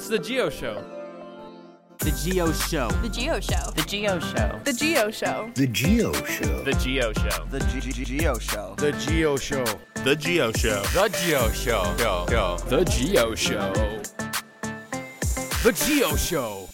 It's the Gio Show. The Gio Show. The Gio Show. The Gio Show. The Gio Show. The Gio Show. The Gio Show. The Gio Show. The Gio Show. The Gio Show. The Gio Show. Yo, yo. The Gio Show. The Gio Show.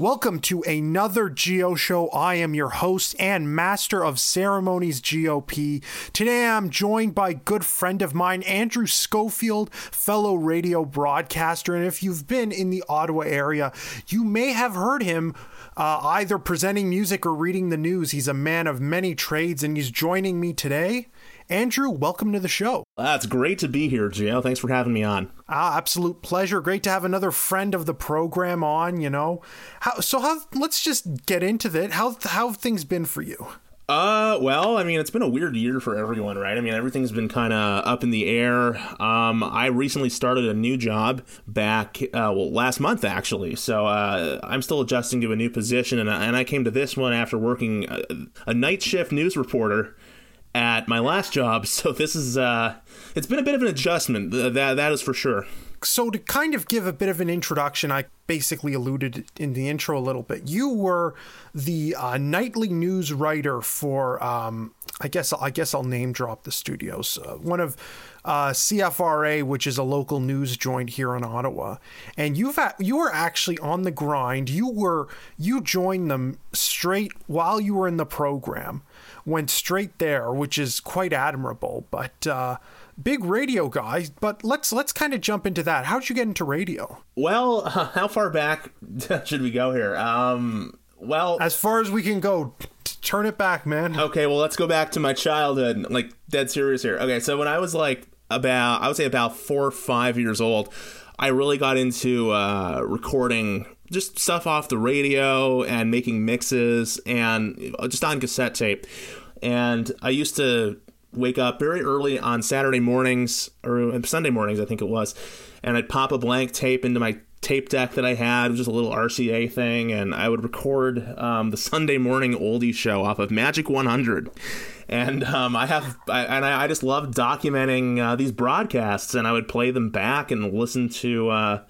Welcome to another Gio Show. I am your host and master of ceremonies, GOP. Today I'm joined by good friend of mine, Andrew Schofield, fellow radio broadcaster. And if you've been in the Ottawa area, you may have heard him uh, either presenting music or reading the news. He's a man of many trades, and he's joining me today. Andrew, welcome to the show. That's great to be here, Gio. Thanks for having me on. Ah, absolute pleasure. Great to have another friend of the program on. You know, how so? How? Let's just get into it. How how have things been for you? Uh, well, I mean, it's been a weird year for everyone, right? I mean, everything's been kind of up in the air. Um, I recently started a new job back, uh, well, last month actually. So uh, I'm still adjusting to a new position, and, and I came to this one after working a, a night shift news reporter at my last job. So this is, uh, it's been a bit of an adjustment. That that is for sure. So to kind of give a bit of an introduction, I basically alluded in the intro a little bit. You were the uh, nightly news writer for, um, I guess I guess I'll name drop the studios. Uh, one of uh, CFRA, which is a local news joint here in Ottawa, and you've a- you were actually on the grind. You were you joined them straight while you were in the program, went straight there, which is quite admirable. But uh, big radio guy. But let's let's kind of jump into that. How'd you get into radio? Well, how far back should we go here? Um, well, As far as we can go, t- turn it back, man. Okay, well, let's go back to my childhood. Like, dead serious here. Okay, so when I was like about, I would say about four or five years old, I really got into uh, recording just stuff off the radio and making mixes and just on cassette tape. And I used to wake up very early on Saturday mornings or Sunday mornings, I think it was, and I'd pop a blank tape into my tape deck that I had, just a little RCA thing, and I would record um, the Sunday morning oldie show off of Magic 100. And um, I have, I, and I, I just love documenting uh, these broadcasts, and I would play them back and listen to. Uh,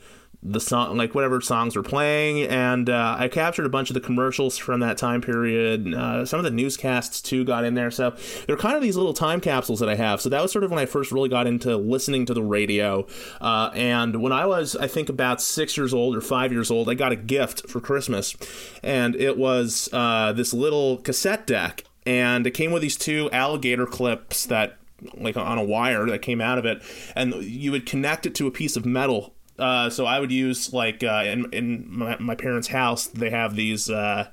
the song, like whatever songs were playing, and uh, I captured a bunch of the commercials from that time period. Uh, some of the newscasts too got in there, so they're kind of these little time capsules that I have. So that was sort of when I first really got into listening to the radio. Uh, and when I was, I think, about six years old or five years old, I got a gift for Christmas, and it was uh, this little cassette deck, and it came with these two alligator clips that like on a wire that came out of it, and you would connect it to a piece of metal uh, so I would use like uh, in in my, my, parents' house they have these uh,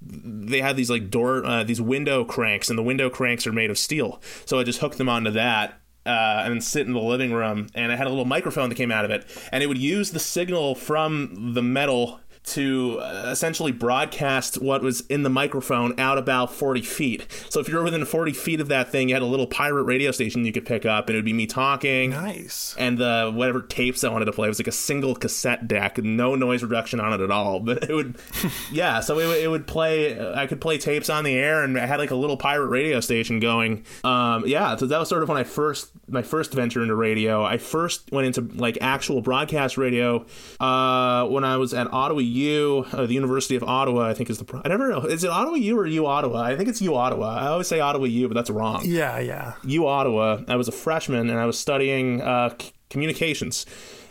they have these like door uh, these window cranks and the window cranks are made of steel. So I just hooked them onto that. Uh, and sit in the living room, and I had a little microphone that came out of it, and it would use the signal from the metal to uh, essentially broadcast what was in the microphone out about 40 feet. So if you're within 40 feet of that thing, you had a little pirate radio station you could pick up, and it would be me talking. Nice. And the whatever tapes I wanted to play it was like a single cassette deck, no noise reduction on it at all. But it would, yeah. So it, it would play. I could play tapes on the air, and I had like a little pirate radio station going. Um, yeah. So that was sort of when I first my first venture into radio. I first went into like actual broadcast radio uh, when I was at Ottawa U, uh, the University of Ottawa. I think is the. I never know. Is it Ottawa U or U Ottawa? I think it's U Ottawa. I always say Ottawa U, but that's wrong. Yeah, yeah. U Ottawa. I was a freshman and I was studying uh, c- communications.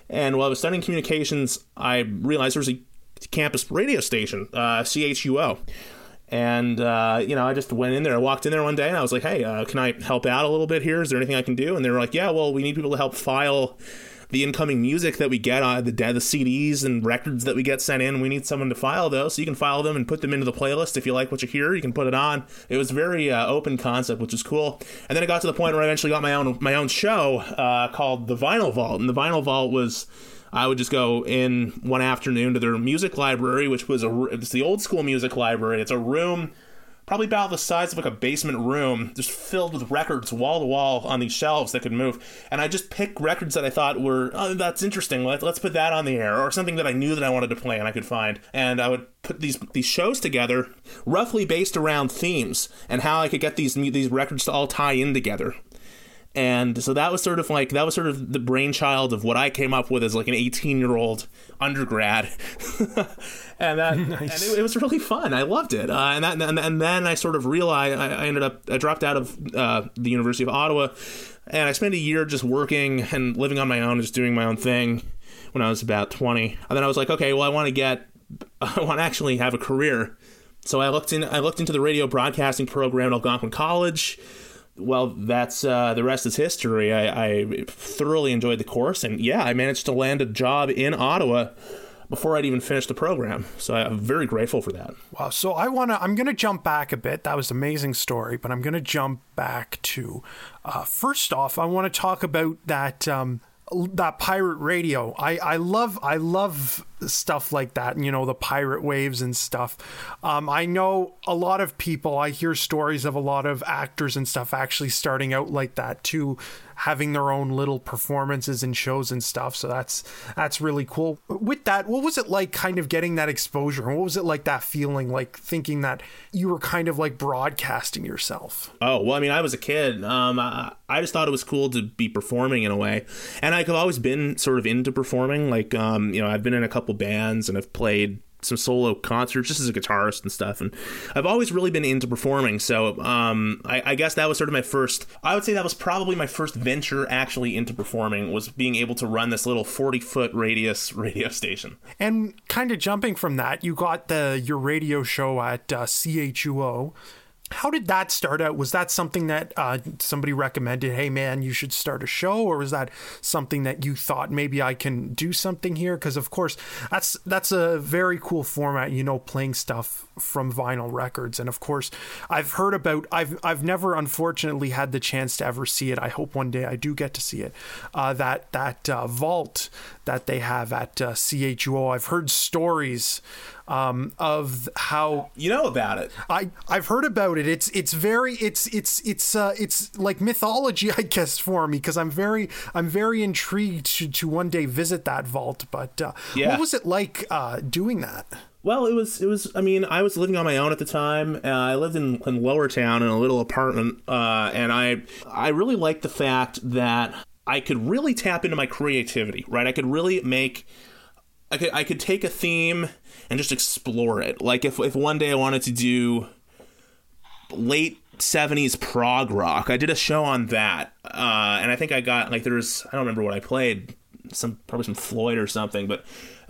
And while I was studying communications, I realized there was a campus radio station, uh, CHUO. And, uh, you know, I just went in there. I walked in there one day and I was like, hey, uh, can I help out a little bit here? Is there anything I can do? And they were like, yeah, well, we need people to help file the incoming music that we get on the the CDs and records that we get sent in. We need someone to file those, so you can file them and put them into the playlist. If you like what you hear, you can put it on. It was very uh, open concept, which is cool. And then it got to the point where I eventually got my own my own show uh, called the Vinyl Vault, and the Vinyl Vault was. I would just go in one afternoon to their music library, which was a it's the old school music library. It's a room probably about the size of like a basement room, just filled with records wall to wall on these shelves that could move. And I just picked records that I thought were, oh, that's interesting. Let, let's put that on the air, or something that I knew that I wanted to play and I could find. And I would put these these shows together, roughly based around themes and how I could get these these records to all tie in together. And so that was sort of like that was sort of the brainchild of what I came up with as like an 18 year old undergrad, and that and it, it was really fun. I loved it, uh, and that and, and then I sort of realized I, I ended up I dropped out of uh, the University of Ottawa, and I spent a year just working and living on my own, just doing my own thing. When I was about 20, and then I was like, okay, well, I want to get, I want to actually have a career. So I looked in. I looked into the radio broadcasting program at Algonquin College well, that's uh, the rest is history. I, I, thoroughly enjoyed the course, and yeah, I managed to land a job in Ottawa before I'd even finished the program. So I'm very grateful for that. Wow. So I want to. I'm going to jump back a bit. That was an amazing story, but I'm going to jump back to. Uh, first off, I want to talk about that. Um, that pirate radio. I, I love I love stuff like that. You know the pirate waves and stuff. Um, I know a lot of people. I hear stories of a lot of actors and stuff actually starting out like that too, having their own little performances and shows and stuff. So that's that's really cool. With that, what was it like kind of getting that exposure? What was it like that feeling like thinking that you were kind of like broadcasting yourself? Oh, well, I mean, I was a kid. Um, I, I just thought it was cool to be performing in a way. And I've always been sort of into performing. Like, um, you know, I've been in a couple bands and I've played some solo concerts just as a guitarist and stuff. And I've always really been into performing. So um, I, I, guess that was sort of my first. I would say that was probably my first venture actually into performing was being able to run this little forty foot radius radio station. And kind of jumping from that, you got the your radio show at uh, CHUO. How did that start out? Was that something that uh, somebody recommended? Hey, man, you should start a show, or was that something that you thought maybe I can do something here? Because of course, that's that's a very cool format. You know, playing stuff from vinyl records, and of course, I've heard about. I've I've never unfortunately had the chance to ever see it. I hope one day I do get to see it. Uh, that that uh, vault that they have at uh, CHUO. I've heard stories um, of how you know about it. I I've heard about it. It's it's very it's it's it's uh, it's like mythology, I guess, for me because I'm very I'm very intrigued to, to one day visit that vault. But uh, yeah. what was it like uh, doing that? Well, it was it was. I mean, I was living on my own at the time. Uh, I lived in, in Lower Town in a little apartment, uh, and I I really liked the fact that I could really tap into my creativity. Right, I could really make. I could I could take a theme and just explore it. Like if if one day I wanted to do late 70s prog rock, I did a show on that. Uh, and I think I got like there was I don't remember what I played, some probably some Floyd or something, but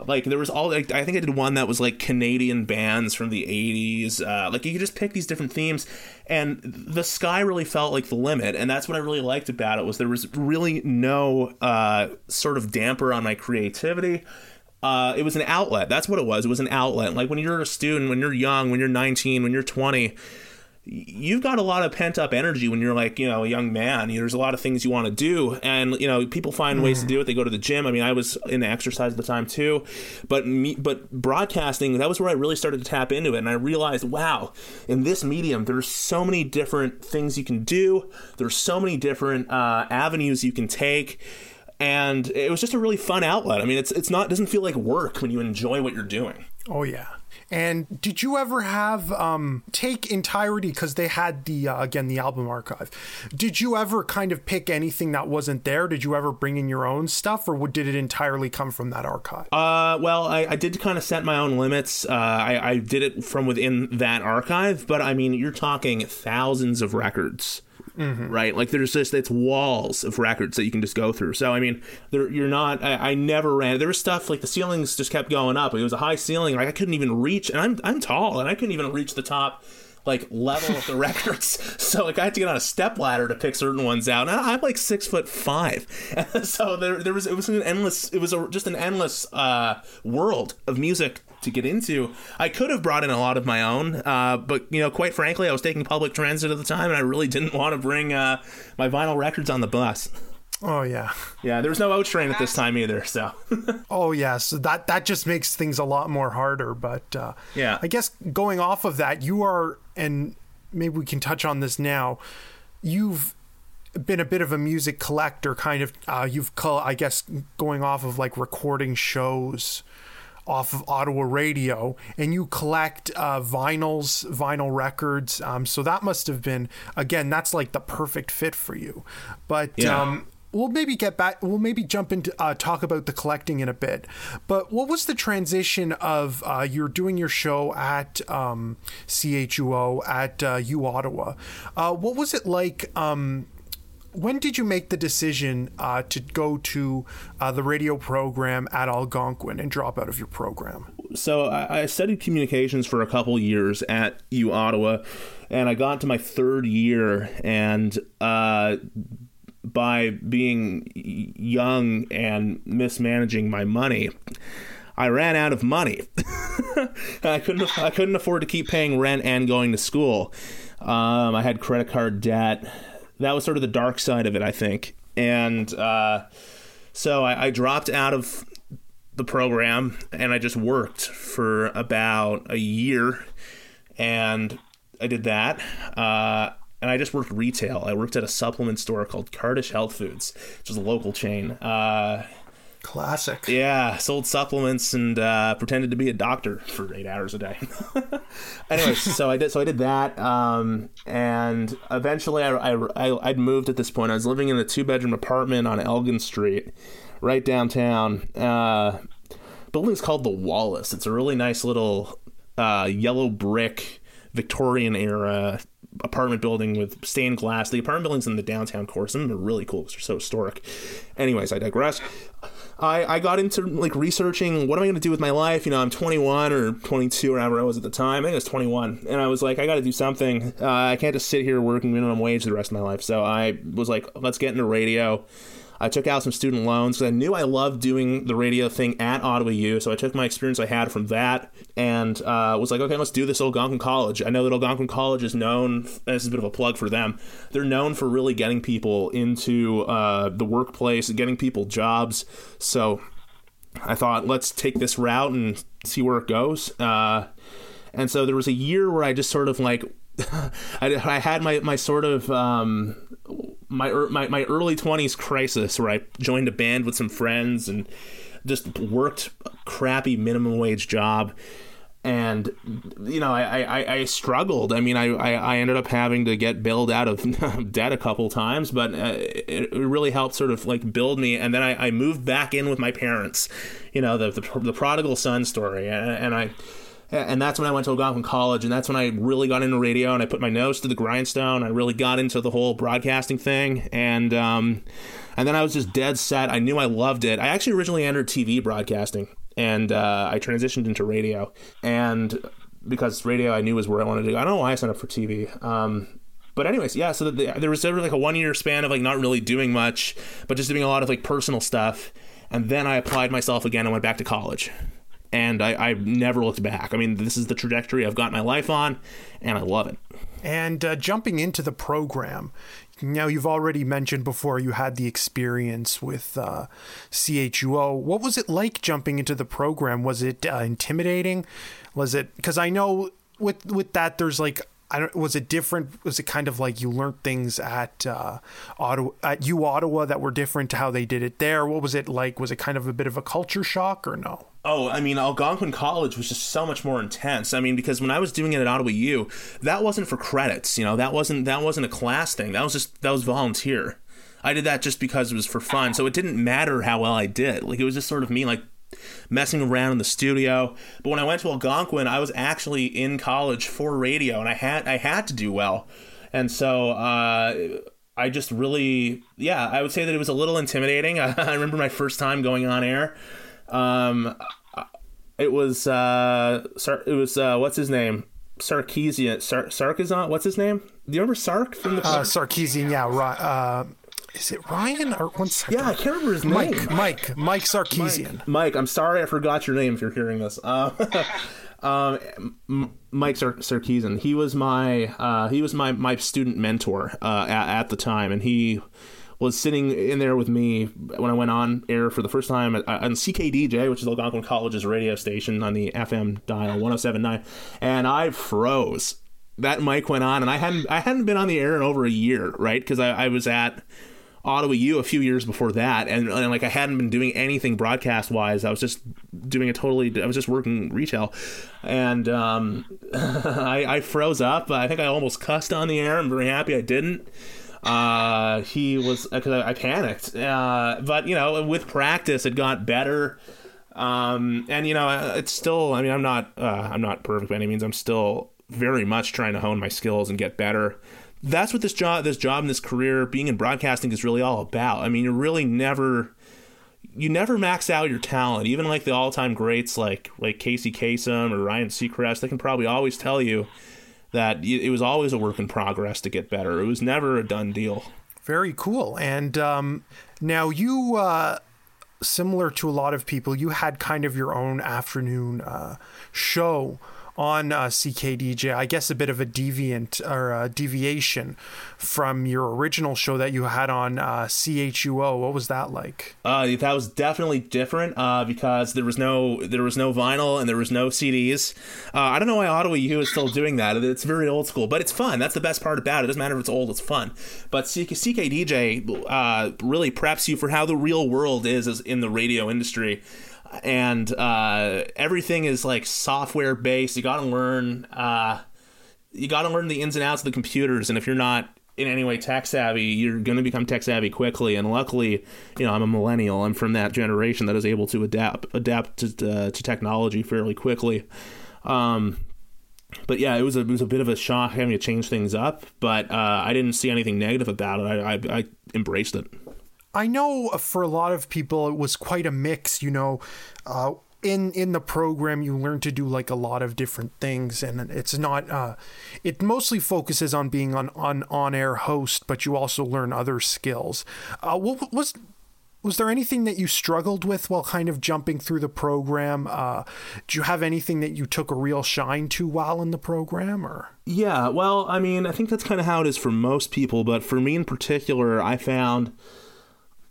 like there was all like I think I did one that was like Canadian bands from the 80s. Uh, like you could just pick these different themes and the sky really felt like the limit and that's what I really liked about it was there was really no uh, sort of damper on my creativity uh, it was an outlet. That's what it was. It was an outlet. Like when you're a student, when you're young, when you're 19, when you're 20, you've got a lot of pent up energy when you're like, you know, a young man. There's a lot of things you want to do. And, you know, people find mm. ways to mm. do it. They go to the gym. I mean, I was in exercise at the time too. But me, but broadcasting, that was where I really started to tap into it. And I realized, wow, in this medium, there's so many different things you can do. There's so many different uh, avenues you can take and it was just a really fun outlet. I mean, it's it's not it doesn't feel like work when you enjoy what you're doing. Oh yeah. And did you ever have um, take entirety because they had the uh, again the album archive? Did you ever kind of pick anything that wasn't there? Did you ever bring in your own stuff, or did it entirely come from that archive? Uh, well, I, I did kind of set my own limits. Uh, I, I did it from within that archive, but I mean, you're talking thousands of records mm-hmm. right? Like there's just it's walls of records that you can just go through. So I mean, there, you're not. I, I, never ran. There was stuff like the ceilings just kept going up. It was a high ceiling. Like I couldn't even reach, and I'm I'm tall, and I couldn't even reach the top like level of the records. So like I had to get on a step ladder to pick certain ones out. And I'm like six foot five, so there there was it was an endless it was a, just an endless uh, world of music to get into. I could have brought in a lot of my own, uh, but you know, quite frankly, I was taking public transit at the time, and I really didn't want to bring uh, my vinyl records on the bus. Oh yeah, yeah. There was no O train at this time either, so. oh yeah, so that that just makes things a lot more harder. But uh, yeah, I guess going off of that, you are, and maybe we can touch on this now. You've been a bit of a music collector, kind of. Uh, you've, I guess, going off of like recording shows off of Ottawa radio, and you collect uh, vinyls, vinyl records. Um, so that must have been again, that's like the perfect fit for you. But Yeah. um, we'll maybe get back. We'll maybe jump into uh, talk about the collecting in a bit. But what was the transition of uh, you're doing your show at um, CHUO at uh, U Ottawa? Uh, what was it like? Um, when did you make the decision uh, to go to uh, the radio program at Algonquin and drop out of your program? so I, I studied communications for a couple years at U Ottawa, and I got to my third year, and uh, by being young and mismanaging my money, I ran out of money. I couldn't I couldn't afford to keep paying rent and going to school. Um, I had credit card debt. That was sort of the dark side of it, I think, and uh, so I, I dropped out of the program and I just worked for about a year and I did that. Uh, and I just worked retail. I worked at a supplement store called Kardish Health Foods, which is a local chain. Uh, Classic. yeah, sold supplements and uh, pretended to be a doctor for eight hours a day. Anyways, so I did. So I did that, um, and eventually I, I, I I'd moved at this point. I was living in a two bedroom apartment on Elgin Street, right downtown. Uh, building's called the Wallace. It's a really nice little uh, yellow brick Victorian era apartment building with stained glass. The apartment buildings in the downtown core, some of them are really cool because they're so historic. Anyways, I digress. I, I got into like researching what am I going to do with my life. You know, I'm 21 or 22 or whatever I was at the time. I think I was 21, and I was like, I got to do something. Uh, I can't just sit here working minimum wage the rest of my life. So I was like, let's get into radio. I took out some student loans because I knew I loved doing the radio thing at Ottawa U. So I took my experience I had from that and uh, was like, okay, let's do this Algonquin College. I know that Algonquin College is known, this is a bit of a plug for them, they're known for really getting people into uh, the workplace, getting people jobs. So I thought, let's take this route and see where it goes. Uh, and so there was a year where I just sort of like, I, I had my, my sort of um, my, my my early twenties crisis where I joined a band with some friends and just worked a crappy minimum wage job. And you know, I, I, I struggled. I mean, I, I, ended up having to get bailed out of debt a couple times, but uh, it, really helped sort of like build me. And then I, I moved back in with my parents. You know, the the, the prodigal son story, and I and that's when I went to Algonquin College, and that's when I really got into radio, and I put my nose to the grindstone. I really got into the whole broadcasting thing, and um, and then I was just dead set. I knew I loved it. I actually originally entered TV broadcasting, and uh, I transitioned into radio, and because radio I knew was where I wanted to go. I don't know why I signed up for TV. Um, but anyways, yeah. So the, there was sort of like a one year span of like not really doing much, but just doing a lot of like personal stuff, and then I applied myself again and went back to college and I, I never looked back. I mean, this is the trajectory I've got my life on, and I love it. And uh, jumping into the program, now you've already mentioned before you had the experience with uh, CHUO. What was it like jumping into the program? Was it uh, intimidating? Was it because I know with with that there's like I don't was it different? Was it kind of like you learned things at uh, Ottawa at U Ottawa that were different to how they did it there? What was it like? Was it kind of a bit of a culture shock or no? Oh, I mean, Algonquin College was just so much more intense. I mean, because when I was doing it at Ottawa U, that wasn't for credits. You know, that wasn't that wasn't a class thing. That was just that was volunteer. I did that just because it was for fun. So it didn't matter how well I did. Like it was just sort of me like messing around in the studio. But when I went to Algonquin, I was actually in college for radio, and I had I had to do well. And so uh, I just really, yeah, I would say that it was a little intimidating. I remember my first time going on air. Um, it was uh, Sar- it was uh, what's his name? Sarkeesian. Sar- Sarkazon. What's his name? Do you remember Sark from the? Uh, Sarkeesian, yeah. Ri- uh, is it Ryan or one second? yeah, I can't remember his Mike, name. Mike, Mike Mike Sarkeesian. Mike, I'm sorry I forgot your name if you're hearing this. Uh, um, Mike Sar- Sarkeesian. He was my uh, he was my my student mentor uh, at, at the time, and he was sitting in there with me when I went on air for the first time at, on CKDJ, which is Algonquin College's radio station on the FM dial 107.9, and I froze. That mic went on, and I hadn't I hadn't been on the air in over a year, right? Because I, I was at Ottawa U a few years before that, and, and like I hadn't been doing anything broadcast wise. I was just doing a totally. I was just working retail, and um, I, I froze up. I think I almost cussed on the air. I'm very happy I didn't. Uh, he was because I, I panicked, uh, but you know, with practice, it got better. Um, and you know, it's still. I mean, I'm not. Uh, I'm not perfect by any means. I'm still very much trying to hone my skills and get better that's what this job this job and this career being in broadcasting is really all about. I mean you're really never you never max out your talent. Even like the all-time greats like like casey Kasem or ryan seacrest they can probably always tell you that it was always a work in progress to get better. It was never a done deal. Very cool. And um, now you uh, similar to a lot of people you had kind of your own afternoon uh, show on uh, CKDJ. I guess a bit of a deviant or a deviation from your original show that you had on uh, CHUO. What was that like? Uh, that was definitely different uh, because there was no there was no vinyl and there was no CDs. Uh, I don't know why Ottawa U is still doing that. It's very old school, but it's fun. That's the best part about it. It doesn't matter if it's old; it's fun. But CK, CKDJ uh, really preps you for how the real world is in the radio industry and uh, everything is like software based. You got to learn. Uh, you got to learn the ins and outs of the computers, and if you're not in any way tech savvy, you're going to become tech savvy quickly. And luckily, you know, I'm a millennial. I'm from that generation that is able to adapt adapt to, uh, to technology fairly quickly. Um, but yeah, it was a it was a bit of a shock having to change things up. But uh, I didn't see anything negative about it. I, I, I embraced it. I know for a lot of people it was quite a mix, you know. Uh, in in the program you learn to do like a lot of different things and it's not uh, it mostly focuses on being an on on air host but you also learn other skills uh, what was was there anything that you struggled with while kind of jumping through the program uh, do you have anything that you took a real shine to while in the program or yeah well i mean i think that's kind of how it is for most people but for me in particular i found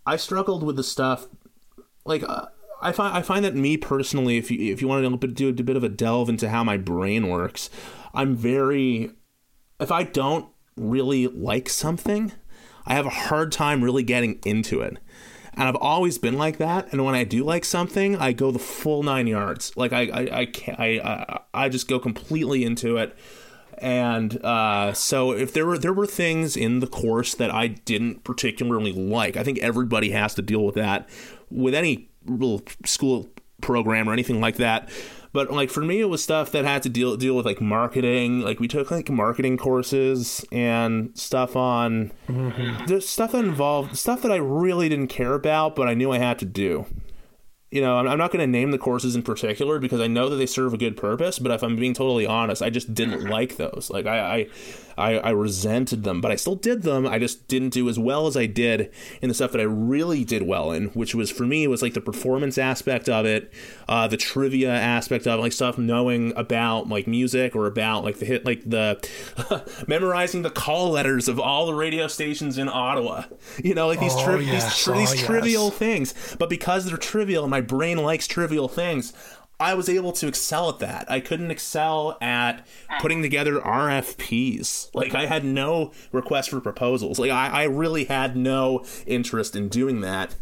I struggled with the stuff like uh, I find I find that me personally, if you if you want to do a bit of a delve into how my brain works, I'm very if I don't really like something, I have a hard time really getting into it. And I've always been like that. And when I do like something, I go the full nine yards. Like I I I can't, I, I, I just go completely into it and uh, so if there were there were things in the course that I didn't particularly like, I think everybody has to deal with that with any little school program or anything like that. But like for me, it was stuff that had to deal deal with like marketing. Like we took like marketing courses and stuff on mm-hmm. the stuff that involved stuff that I really didn't care about, but I knew I had to do you know, I'm, not going to name the courses in particular because I know that they serve a good purpose. But if I'm being totally honest, I just didn't mm-hmm. like those. Like I, I, I, I resented them, but I still did them. I just didn't do as well as I did in the stuff that I really did well in, which was for me was like the performance aspect of it, uh, the trivia aspect of it, like stuff knowing about like music or about like the hit, like the memorizing the call letters of all the radio stations in Ottawa. You know, like these tri- oh, yes. these, tri- oh, these yes. trivial things, but because they're trivial my brain likes trivial things, I was able to excel at that. I couldn't excel at putting together RFPs. Like I had no request for proposals. Like I, I really had no interest in doing that.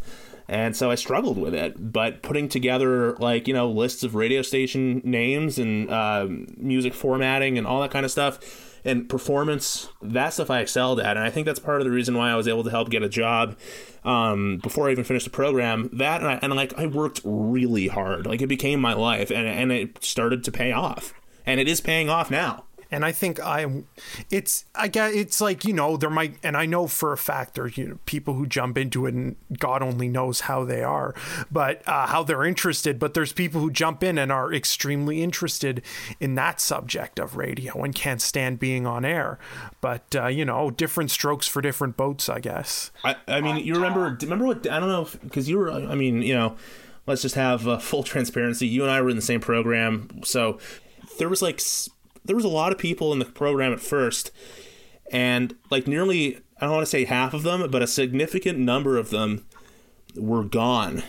And so I struggled with it. But putting together like, you know, lists of radio station names and uh, music formatting and all that kind of stuff and performance, that stuff I excelled at. And I think that's part of the reason why I was able to help get a job um, before I even finished the program. That and, I, and like I worked really hard. Like it became my life, and and it started to pay off, and it is paying off now and I think I, it's I get it's like you know there might and I know for a fact there's you know people who jump into it and God only knows how they are, but uh, how they're interested. But there's people who jump in and are extremely interested in that subject of radio and can't stand being on air. But uh, you know, different strokes for different boats, I guess. I, I mean, you remember remember what I don't know because you were I mean you know let's just have uh, full transparency. You and I were in the same program, so there was like there was a lot of people in the program at first, and like nearly I don't want to say half of them, but a significant number of them were gone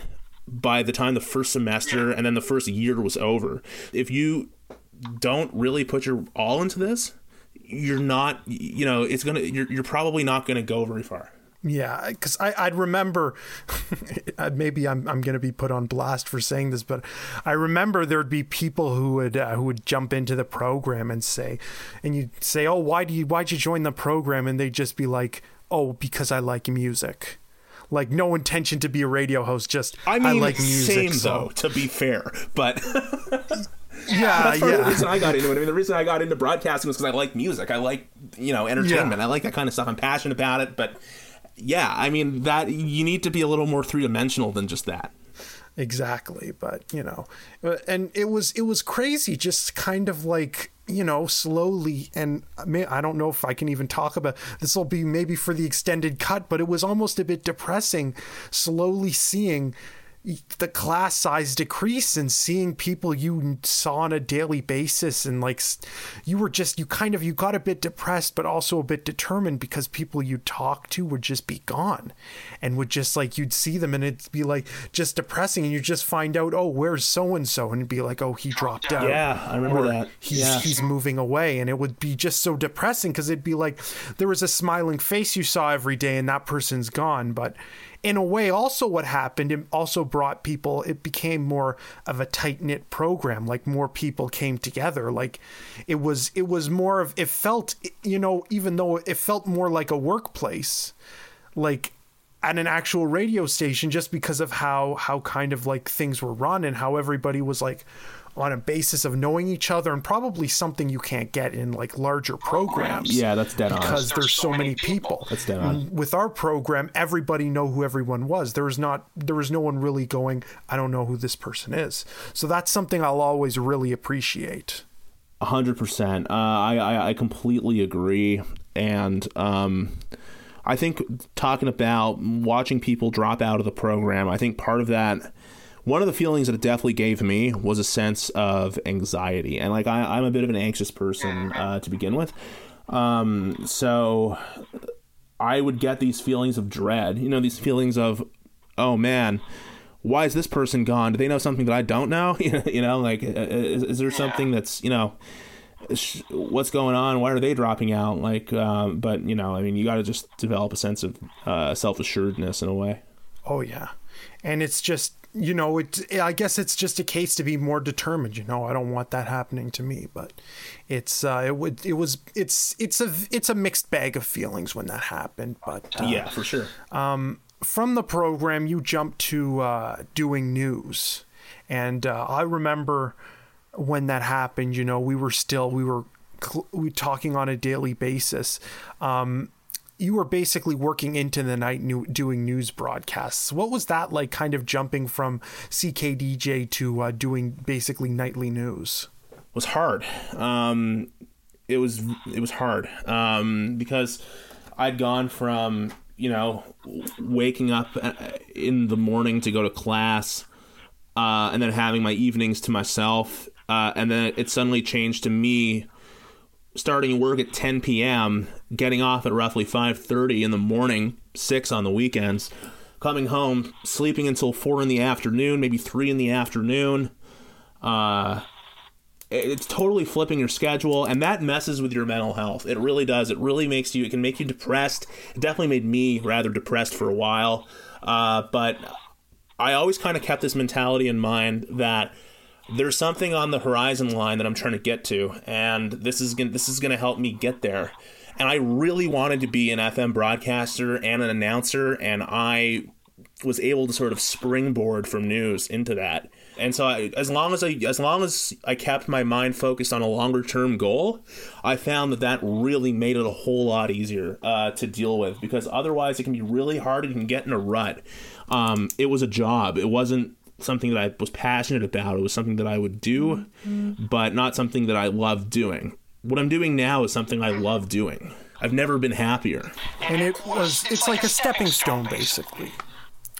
by the time the first semester and then the first year was over. If you don't really put your all into this, you're not you know, it's to you're you're probably not to go very far. Yeah, because I'd remember, maybe I'm I'm going to be put on blast for saying this, but I remember there'd be people who would uh, who would jump into the program and say, and you'd say, "Oh, why do you why'd you join the program?" And they'd just be like, "Oh, because I like music." Like no intention to be a radio host, just I mean, I like music. same so. though. To be fair, but Yeah, that's part of the reason I got into it. I mean, the reason I got into broadcasting was because I like music. I like you know entertainment. Yeah. I like that kind of stuff. I'm passionate about it. But yeah, I mean that you need to be a little more three dimensional than just that. exactly but you know uh, and it was it was crazy just kind of like you know slowly and I don't know if I can even talk about this will be maybe for the extended cut but it was almost a bit depressing slowly seeing the class size decrease and seeing people you saw on a daily basis and like you were just you kind of you got a bit depressed but also a bit determined because people you talked to would just be gone and would just like you'd see them and it'd be like just depressing and you just find out oh where's so and so and it'd be like oh he dropped out. Yeah, I remember that. he's he's moving away and it would be just so depressing because it'd be like there was a smiling face you saw every day and that person's gone but in a way also what happened it also brought people it became more of a tight knit program like more people came together like it was it was more of it felt you know even though it felt more like a workplace like at an actual radio station just because of how how kind of like things were run and how everybody was like on a basis of knowing each other and probably something you can't get in like larger programs Yeah, that's dead on. because there's so many people That's dead on. With our program everybody know who everyone was there was not there was no one really going i don't know who this person is so that's something i'll always really appreciate A hundred percent. Uh, I, I I completely agree, and um, I think talking about watching people drop out of the program, I think part of that, one of the feelings that it definitely gave me was a sense of anxiety, and like I, I'm a bit of an anxious person uh, to begin with, um, so I would get these feelings of dread. You know, these feelings of, oh man. Why is this person gone? Do they know something that I don't know? you know, like, uh, is, is there something that's, you know, what's going on why are they dropping out like um, but you know i mean you got to just develop a sense of uh, self-assuredness in a way Oh yeah, and it's just you know it. I guess it's just a case to be more determined. You know, I don't want that happening to me, but it's uh, it would it was it's it's a it's a mixed bag of feelings when that happened. But uh, for sure Um, from the program, you jumped to uh, doing news, and uh, I remember when that happened. You know, we were still we were cl- we talking on a daily basis. Um, you were basically working into the night new, doing news broadcasts. What was that like? Kind of jumping from CKDJ to uh, doing basically nightly news. It was hard um, it was it was hard um, because i'd gone from you know waking up uh, in the morning to go to class uh, and then having my evenings to myself uh, and then it suddenly changed to me starting work at 10 p.m., getting off at roughly 5:30 in the morning, 6 on the weekends, coming home, sleeping until 4 in the afternoon, maybe 3 in the afternoon. Uh it's totally flipping your schedule and that messes with your mental health. It really does. It really makes you it can make you depressed. It definitely made me rather depressed for a while. Uh, but I always kind of kept this mentality in mind that there's something on the horizon line that I'm trying to get to, and this is gonna, this is going to help me get there. And I really wanted to be an FM broadcaster and an announcer, and I was able to sort of springboard from news into that. And so, I, as long as I as long as I kept my mind focused on a longer term goal, I found that that really made it a whole lot easier uh, to deal with. Because otherwise, it can be really hard. and You can get in a rut. Um, it was a job. It wasn't something that I was passionate about. It was something that I would do, but not something that I loved doing. What I'm doing now is something I love doing. I've never been happier. and it was it's like a stepping stone basically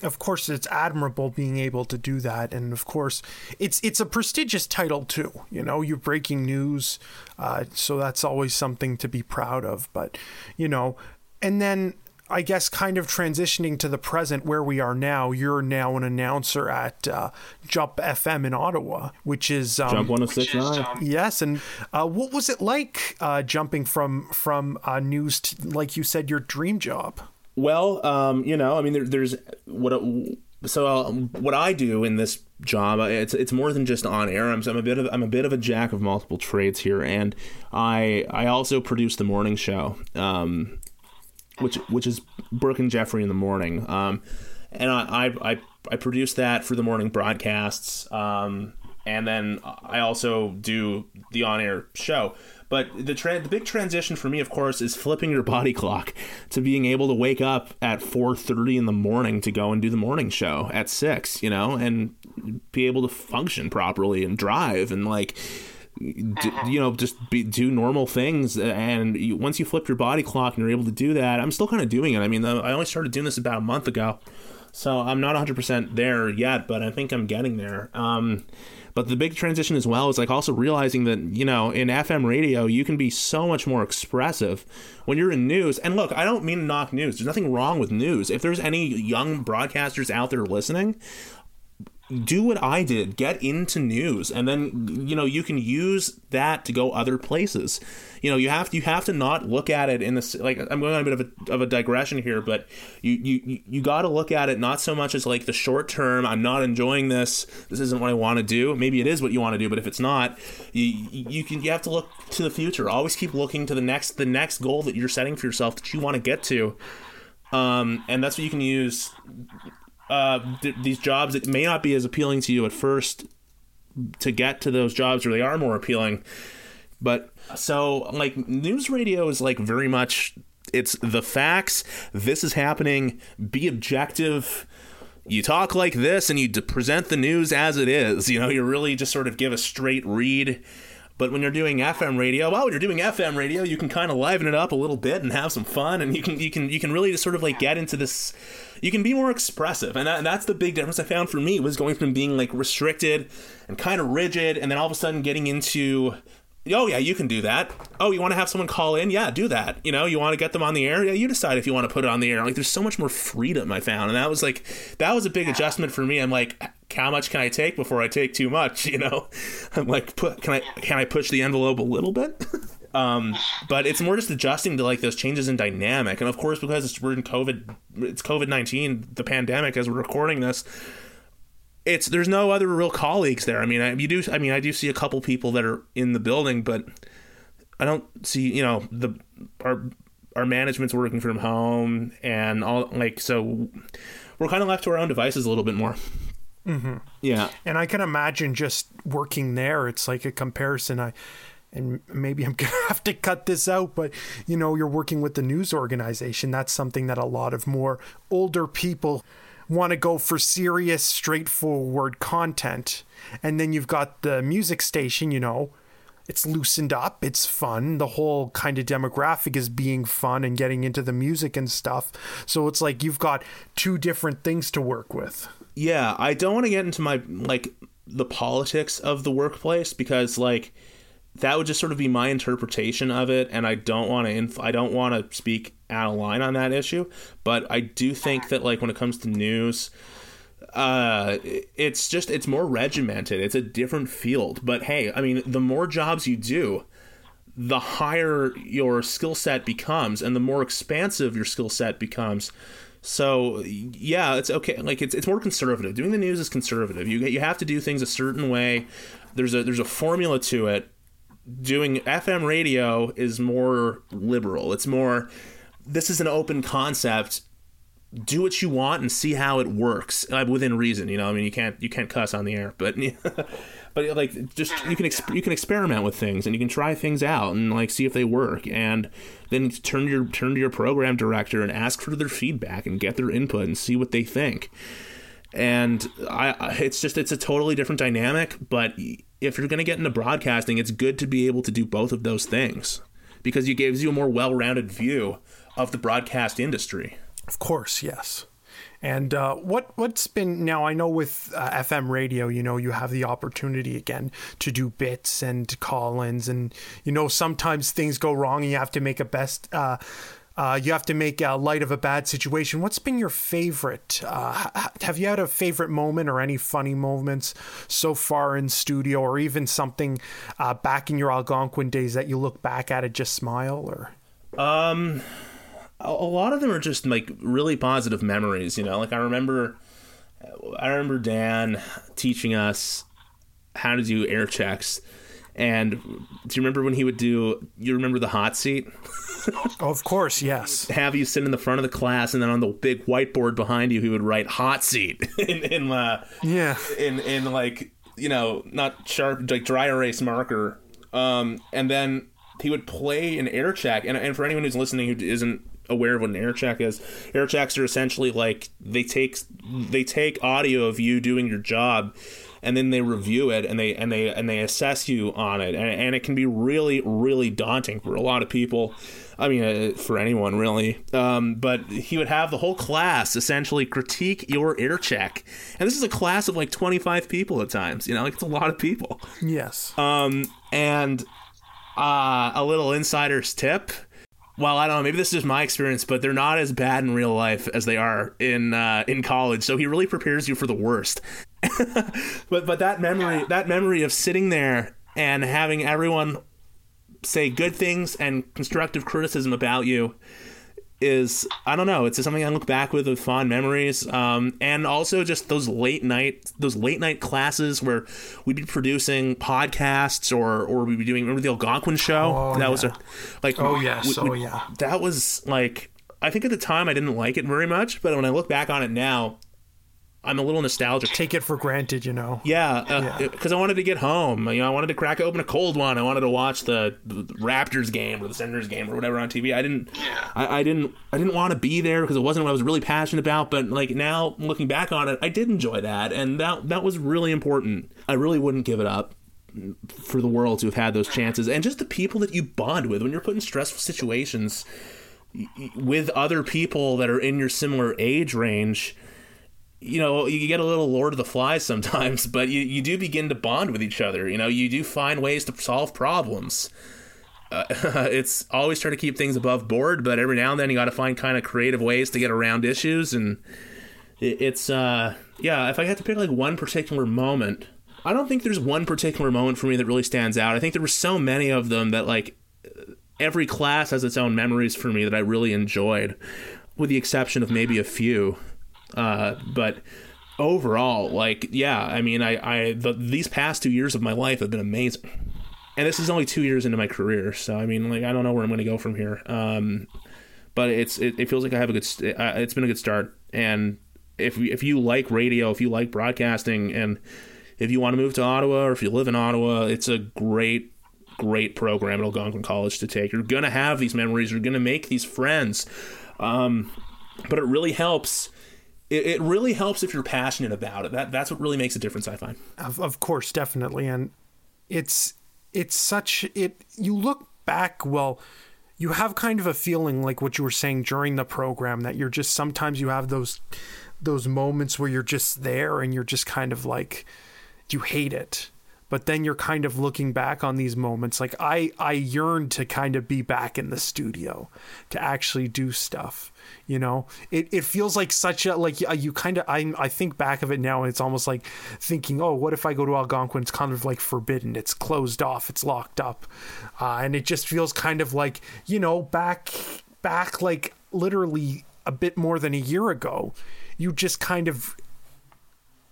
of course it's admirable being able to do that and of course it's it's a prestigious title too you know you're breaking news uh, so that's always something to be proud of but you know and then I guess kind of transitioning to the present where we are now, you're now an announcer at uh, Jump FM in Ottawa, which is um, Jump 1069. Yes, and uh, what was it like uh, jumping from from uh, news to, like you said, your dream job? Well, um, you know, I mean, there, there's what so uh, what I do in this job, uh, it's it's more than just on air. I'm, I'm a bit of I'm a bit of a jack of multiple trades here, and I I also produce the morning show, um, which which is Brooke and Jeffrey in the morning, um, and I, I I produce that for the morning broadcasts, um, and then I also do the on air show. But the tra- the big transition for me, of course, is flipping your body clock to being able to wake up at 4:30 in the morning to go and do the morning show at six, you know, and be able to function properly and drive and like. D- uh-huh. you know, just be, do normal things, uh, and you, once you flip your body clock and you're able to do that, I'm still kind of doing it. I mean, uh, I only started doing this about a month ago, so I'm not 100% there yet, but I think I'm getting there. Um, but the big transition as well is like also realizing that, you know, in FM radio, you can be so much more expressive when you're in news. And look, I don't mean knock news. There's nothing wrong with news. If there's any young broadcasters out there listening, do what I did, get into news, and then you know you can use that to go other places. You know, you have to, you have to not look at it in this like I'm going on a bit of a, of a digression here, but you you you got to look at it not so much as like the short term. I'm not enjoying this. This isn't what I want to do. Maybe it is what you want to do, but if it's not, you you can you have to look to the future. Always keep looking to the next the next goal that you're setting for yourself that you want to get to. Um, and that's what you can use uh, th- these jobs that may not be as appealing to you at first to get to those jobs where they are more appealing. But so like news radio is like very much it's the facts. This is happening. Be objective. You talk like this and you present the news as it is. You know, you really just sort of give a straight read. But when you're doing FM radio, well, when you're doing FM radio, you can kind of liven it up a little bit and have some fun, and you can you can you can really just sort of like get into this you can be more expressive. And, that, and, that's the big difference i found for me was going from being like restricted and kind of rigid and then all of a sudden getting into oh yeah you can do that. Oh you want to have someone call in? Yeah do that. You know you want to get them on the air? Yeah you decide if you want to put it on the air. Like there's so much more freedom i found and that was like that was a big adjustment for me. I'm like how much can i take before i take too much you know i'm like put can i can i push the envelope a little bit Um, but it's more just adjusting to like those changes in dynamic, and of course because it's, we're in COVID, it's COVID nineteen, the pandemic. As we're recording this, it's there's no other real colleagues there. I mean, I, you do. I mean, I do see a couple people that are in the building, but I don't see. You know, the our our management's working from home, and all like so. We're kind of left to our own devices a little bit more. Mm-hmm. Yeah, and I can imagine just working there. It's like a comparison. I and maybe I'm going to have to cut this out, but you know, you're working with the news organization. That's something that a lot of more older people want to go for serious, straightforward content. And then you've got the music station, you know, it's loosened up, it's fun. The whole kind of demographic is being fun and getting into the music and stuff. So it's like you've got two different things to work with. Yeah, I don't want to get into my like the politics of the workplace because like that would just sort of be my interpretation of it and i don't want to inf- i don't want to speak out of line on that issue. But i do think that like when it comes to news uh it's just it's more regimented. It's a different field. But hey i mean the more jobs you do the higher your skill set becomes and the more expansive your skill set becomes so yeah it's okay like it's, it's more conservative doing the news is conservative you you have to do things a certain way there's a there's a formula to it doing FM radio is more liberal. It's more this is an open concept. Do what you want and see how it works uh, within reason. You know, I mean, you can't you can't cuss on the air, but but like just you can exp- you can experiment with things and you can try things out and like see if they work and then turn your turn to your program director and ask for their feedback and get their input and see what they think and I, it's just it's a totally different dynamic but if you're going to get into broadcasting, it's good to be able to do both of those things because it gives you a more well-rounded view of the broadcast industry. Of course, yes. And uh, what what's been now? I know with uh, FM radio, you know, you have the opportunity again to do bits and call-ins, and you know sometimes things go wrong, and you have to make a best uh, uh, you have to make uh, light of a bad situation. What's been your favorite? Uh, have you had a favorite moment or any funny moments so far in studio, or even something back in your Algonquin days that you look back at and just smile? Or um, a, a lot of them are just like really positive memories. You know, like I remember, I remember Dan teaching us how to do air checks. And do you remember when he would do? You remember the hot seat? Of course, yes. Have you sit in the front of the class, and then on the big whiteboard behind you, he would write "hot seat" in in, uh, Yeah. in in like you know not sharp like dry erase marker. Um, and then he would play an air check. And and for anyone who's listening who isn't aware of what an air check is, air checks are essentially like they take they take audio of you doing your job and then they review it and they and they and they assess you on it. And, and it can be really really daunting for a lot of people. I mean uh, for anyone really. Um, but he would have the whole class essentially critique your air check. And this is a class of like 25 people at times you know like it's a lot of people. Yes. um, and uh, a little insider's tip. Well, I don't know. Maybe this is just my experience, but they're not as bad in real life as they are in uh, in college. So he really prepares you for the worst. but but that memory that memory of sitting there and having everyone say good things and constructive criticism about you is I don't know. It's just something I look back with with fond memories, um, and also just those late night those late night classes where we'd be producing podcasts or or we'd be doing remember the Algonquin show. Oh, that was a like Oh, yes. we- Oh, we- yeah. That was like I think at the time I didn't like it very much, but when I look back on it now, I'm a little nostalgic. Take it for granted, you know. Yeah, uh, because uh, I wanted to get home. You know, I wanted to crack open a cold one. I wanted to watch the, the Raptors game or the Senators game or whatever on TV. I didn't, I, I didn't, I didn't want to be there because it wasn't what I was really passionate about. But like now, looking back on it, I did enjoy that, and that that was really important. I really wouldn't give it up for the world to have had those chances, and just the people that you bond with when you're put in stressful situations y- y- with other people that are in your similar age range you know, you get a little Lord of the Flies sometimes, but you, you do begin to bond with each other. You know, you do find ways to solve problems. Uh, it's always try to keep things above board, but every now and then you got to find kind of creative ways to get around issues. And it, it's, uh, yeah, if I had to pick like one particular moment, I don't think there's one particular moment for me that really stands out. I think there were so many of them that like every class has its own memories for me that I really enjoyed, with the exception of maybe a few. Uh, but overall, like, yeah, I mean, I, I the, these past two years of my life have been amazing, and this is only two years into my career, so I mean, like, I don't know where I'm going to go from here. Um, but it's it, it feels like I have a good. It's been a good start, and if if you like radio, if you like broadcasting, and if you want to move to Ottawa or if you live in Ottawa, it's a great great program at Algonquin College to take. You're going to have these memories. You're going to make these friends. Um, but it really helps. It, it really helps if you're passionate about it. That that's what really makes a difference. I find. Of, of course, definitely, and it's it's such it. You look back, well, you have kind of a feeling like what you were saying during the program that you're just sometimes you have those those moments where you're just there and you're just kind of like you hate it but then you're kind of looking back on these moments. Like i i yearn to kind of be back in the studio to actually do stuff you know? It, it feels like such a like you, kind of I, I think back of it now and it's almost like thinking oh what if i go to algonquin? It's kind of like forbidden. It's closed off. It's locked up. Uh, and it just feels kind of like you know back back like literally a bit more than a year ago you just kind of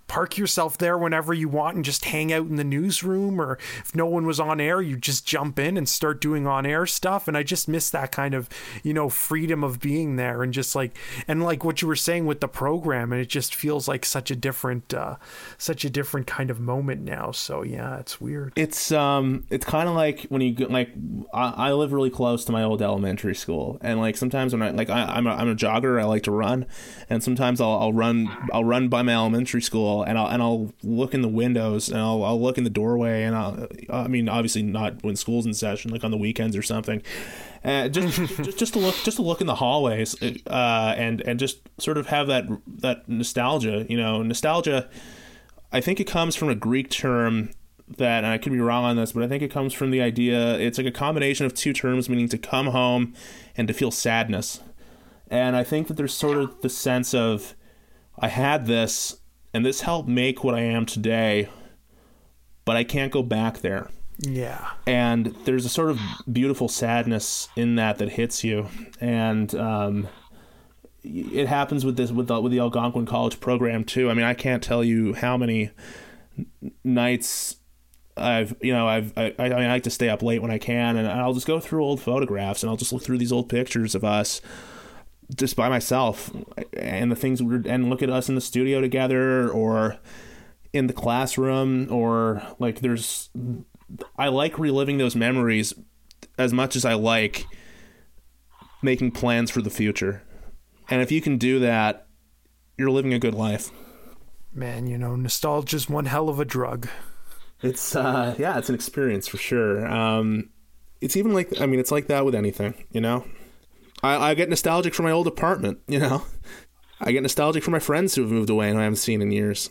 park yourself there whenever you want and just hang out in the newsroom or if no one was on air you just jump in and start doing on air stuff. And I just miss that kind of you know freedom of being there and just like and like what you were saying with the program and it just feels like such a different uh such a different kind of moment now. So yeah it's weird. It's um, it's kind of like when you like I, I live really close to my old elementary school, and like sometimes when I like I, I'm a, I'm a jogger, I like to run, and sometimes I'll, I'll run I'll run by my elementary school, and I'll and I'll look in the windows, and I'll I'll look in the doorway, and I'll I mean obviously not when school's in session, like on the weekends or something. Uh, just, just just to look just to look in the hallways uh, and and just sort of have that that nostalgia you know nostalgia I think it comes from a Greek term that, and I could be wrong on this, but I think it comes from the idea it's like a combination of two terms meaning to come home and to feel sadness. And I think that there's sort of the sense of I had this and this helped make what I am today, but I can't go back there. Yeah. and there's a sort of beautiful sadness in that that hits you and um, it happens with this with the, with the Algonquin College program too. I mean, I can't tell you how many nights I've you know I've I, I I like to stay up late when I can, and I'll just go through old photographs and I'll just look through these old pictures of us just by myself and the things we were and look at us in the studio together or in the classroom or like there's I like reliving those memories as much as I like making plans for the future. And if you can do that, you're living a good life. Man, you know, nostalgia's one hell of a drug. It's uh yeah, it's an experience for sure. Um it's even like I mean it's like that with anything, you know? I, I get nostalgic for my old apartment, you know? I get nostalgic for my friends who have moved away and I haven't seen in years.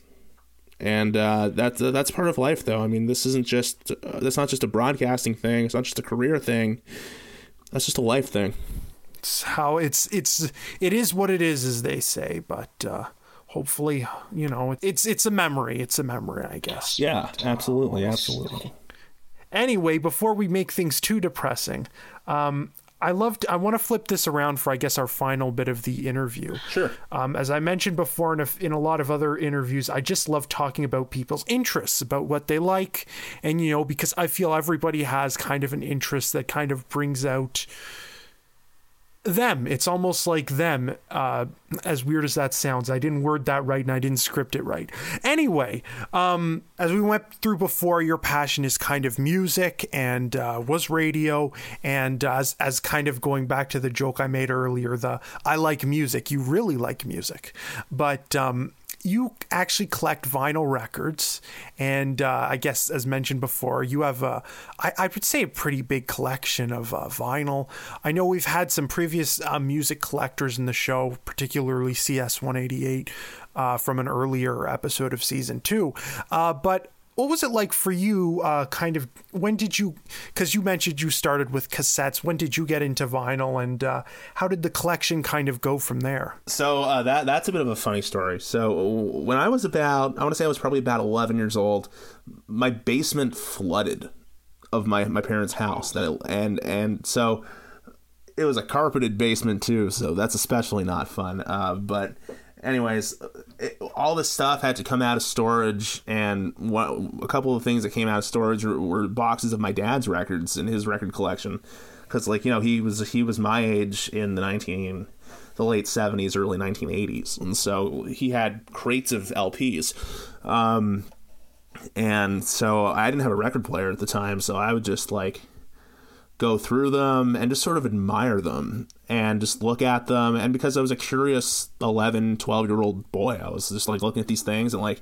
And uh, that's that's part of life, though. I mean, this isn't just uh, that's not just a broadcasting thing. It's not just a career thing. That's just a life thing. It's how it's it's it is what it is, as they say. But uh, hopefully, you know, it's it's a memory. It's a memory, I guess. Yeah, absolutely, absolutely. Anyway, before we make things too depressing, um, I loved. I want to flip this around for, I guess, our final bit of the interview. Sure. Um, as I mentioned before in a, in a lot of other interviews, I just love talking about people's interests, about what they like, and you know, because I feel everybody has kind of an interest that kind of brings out them. It's almost like them. Uh, as weird as that sounds, I didn't word that right and I didn't script it right. Anyway, um, as we went through before, your passion is kind of music and uh, was radio. And uh, as as kind of going back to the joke I made earlier, the I like music. You really like music, but um, you actually collect vinyl records, and uh, I guess as mentioned before, you have a I, I would say a pretty big collection of uh, vinyl. I know we've had some previous uh, music collectors in the show, particularly CS one eighty eight. Uh, from an earlier episode of season two, uh, but what was it like for you uh, kind of when did you because you mentioned you started with cassettes when did you get into vinyl and uh, how did the collection kind of go from there So uh, that that's a bit of a funny story. So when I was about, I want to say I was probably about eleven years old, my basement flooded of my my parents' house. That and and so it was a carpeted basement too. So that's especially not fun. Uh, but anyways, it, all this stuff had to come out of storage, and a couple of things that came out of storage were, were boxes of my dad's records in his record collection. Because like you know he was he was my age in the nineteen the late 70s early 1980s and so he had crates of lps um, and so i didn't have a record player at the time so i would just like go through them and just sort of admire them and just look at them. And because i was a curious 11 12 year old boy i was just like looking at these things and like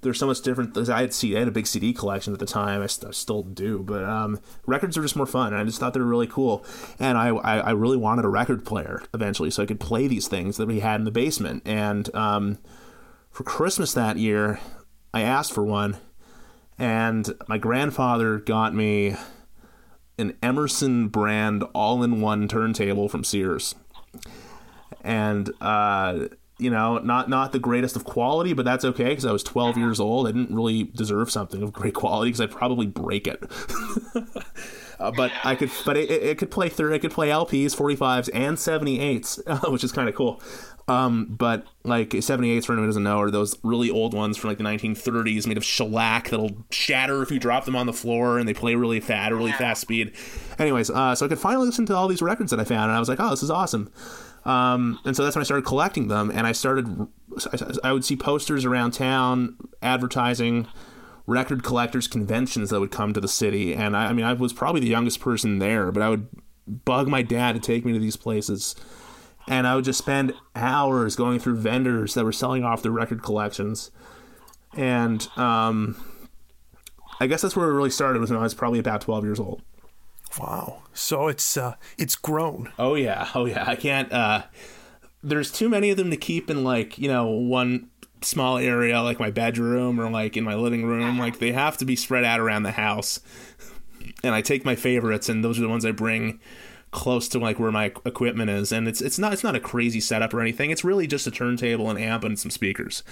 there's so much different. I had CD, i had a big cd collection at the time. I, st- I still do but um, records are just more fun and i just thought they were really cool. And I, I, I really wanted a record player eventually so i could play these things that we had in the basement. And um, for christmas that year i asked for one and my grandfather got me an Emerson brand all-in-one turntable from Sears, and uh, you know, not not the greatest of quality, but that's okay because I was 12 years old. I didn't really deserve something of great quality because I'd probably break it. Uh, but I could, but it, it could play third. It could play LPs, 45s, and 78s, which is kind of cool. Um, but like 78s, for anyone who doesn't know, are those really old ones from like the 1930s, made of shellac that'll shatter if you drop them on the floor, and they play really fast, really fast speed. Anyways, uh, so I could finally listen to all these records that I found, and I was like, oh, this is awesome. Um, and so that's when I started collecting them, and I started. I, I would see posters around town advertising record collectors conventions that would come to the city. And I, I, mean I was probably the youngest person there but I would bug my dad to take me to these places. And I would just spend hours going through vendors that were selling off their record collections. And um, I guess that's where it really started was when I was probably about 12 years old wow. So it's uh it's grown. Oh yeah. Oh yeah. I can't uh there's too many of them to keep in like you know one small area like my bedroom or like in my living room. Like they have to be spread out around the house. And i take my favorites and those are the ones i bring close to like where my equipment is, and it's it's not it's not a crazy setup or anything. It's really just a turntable, an amp, and some speakers,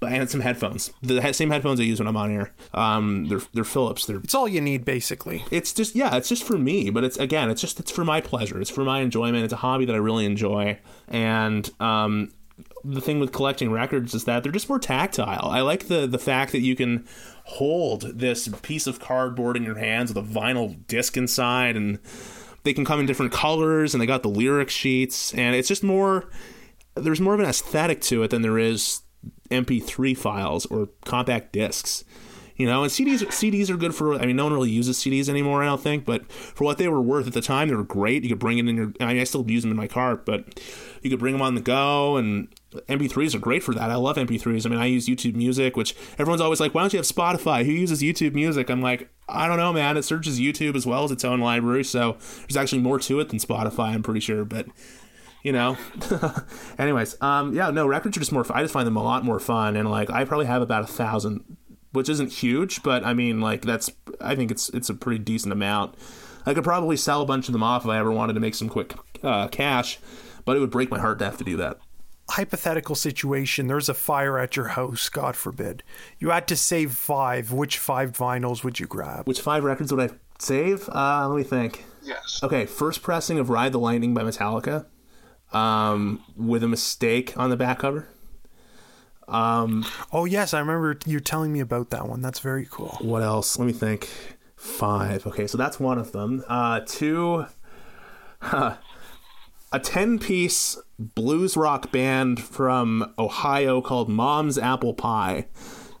but and some headphones. The same headphones I use when I'm on air. Um, they're they're Philips. They're It's all you need, basically. it's just yeah it's just for me but it's again it's just it's for my pleasure it's for my enjoyment it's a hobby that i really enjoy and um the thing with collecting records is that they're just more tactile i like the the fact that you can hold this piece of cardboard in your hands with a vinyl disc inside and they can come in different colors and they got the lyric sheets and it's just more there's more of an aesthetic to it than there is mp3 files or compact discs you know, and CDs CDs are good for. I mean, no one really uses CDs anymore. I don't think, but for what they were worth at the time, they were great. You could bring it in your. I mean, I still use them in my car, but you could bring them on the go, and MP3s are great for that. I love MP3s. I mean, I use YouTube Music, which everyone's always like, "Why don't you have Spotify? Who uses YouTube Music?" I'm like, I don't know, man. It searches YouTube as well as its own library, so there's actually more to it than Spotify. I'm pretty sure, but you know anyways um yeah no records are just more i just find them a lot more fun and like i probably have about a thousand which isn't huge but i mean like that's i think it's it's a pretty decent amount i could probably sell a bunch of them off if i ever wanted to make some quick uh, cash but it would break my heart to have to do that Hypothetical situation there's a fire at your house, God forbid. You had to save five. Which five vinyls would you grab? which five records would i save uh let me think Yes. okay first pressing of ride the lightning by metallica um with a mistake on the back cover um, Oh, yes, I remember you telling me about that one. That's very cool. what else? Let me think. Five. Okay, so that's one of them. Uh, two. huh, a ten-piece blues rock band from Ohio called Mom's Apple Pie.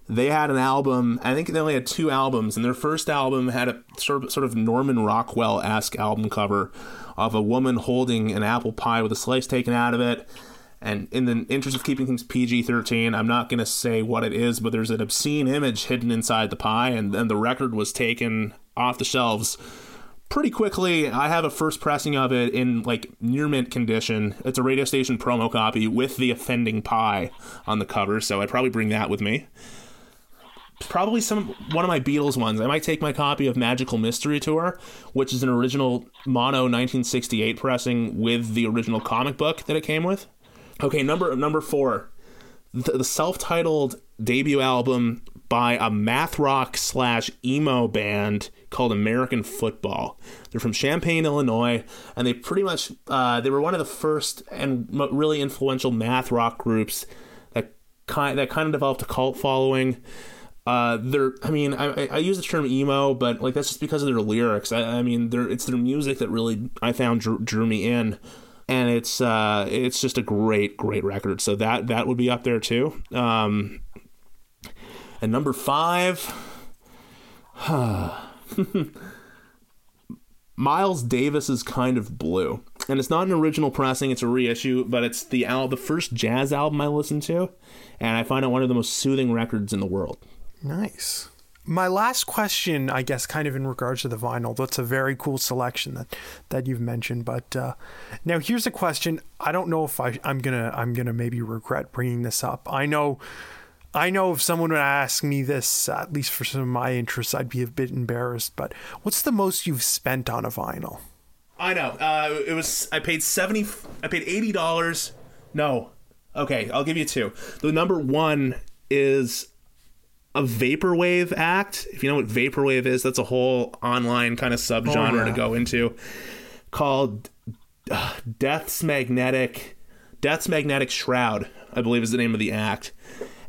They had an album. I think they only had two albums, and their first album had a sort of, sort of Norman Rockwell esque album cover of a woman holding an apple pie with a slice taken out of it. And in the interest of keeping things PG 13, I'm not going to say what it is, but there's an obscene image hidden inside the pie, and then the record was taken off the shelves pretty quickly. I have a first pressing of it in like near mint condition. It's a radio station promo copy with the offending pie on the cover, so I'd probably bring that with me. Probably some one of my Beatles ones. I might take my copy of Magical Mystery Tour, which is an original mono 1968 pressing with the original comic book that it came with. Okay, number number four, the, the self-titled debut album by a math rock slash emo band called American Football. They're from Champaign, Illinois, and they pretty much uh, they were one of the first and really influential math rock groups that kind that kind of developed a cult following. Uh, they're, I mean, I, I- use the term emo, but like that's just because of their lyrics. I, I mean, they're, it's their music that really I found drew, drew me in, and it's uh, it's just a great, great record. So that that would be up there too. Um, and number five, Miles Davis is kind of blue, and it's not an original pressing; it's a reissue. But it's the al- the first jazz album I listened to, and I find it one of the most soothing records in the world. Nice. My last question, I guess, kind of in regards to the vinyl. That's a very cool selection that that you've mentioned. But uh, now here's a question. I don't know if I, I'm gonna I'm gonna maybe regret bringing this up. I know. I know if someone would ask me this, at least for some of my interests, I'd be a bit embarrassed. But what's the most you've spent on a vinyl? I know. Uh, it was. I paid seventy. I paid eighty dollars. No. Okay, I'll give you two. The number one is a vaporwave act. If you know what vaporwave is, that's a whole online kind of subgenre yeah. to go into, called uh, Death's Magnetic. Death's Magnetic Shroud, I believe, is the name of the act,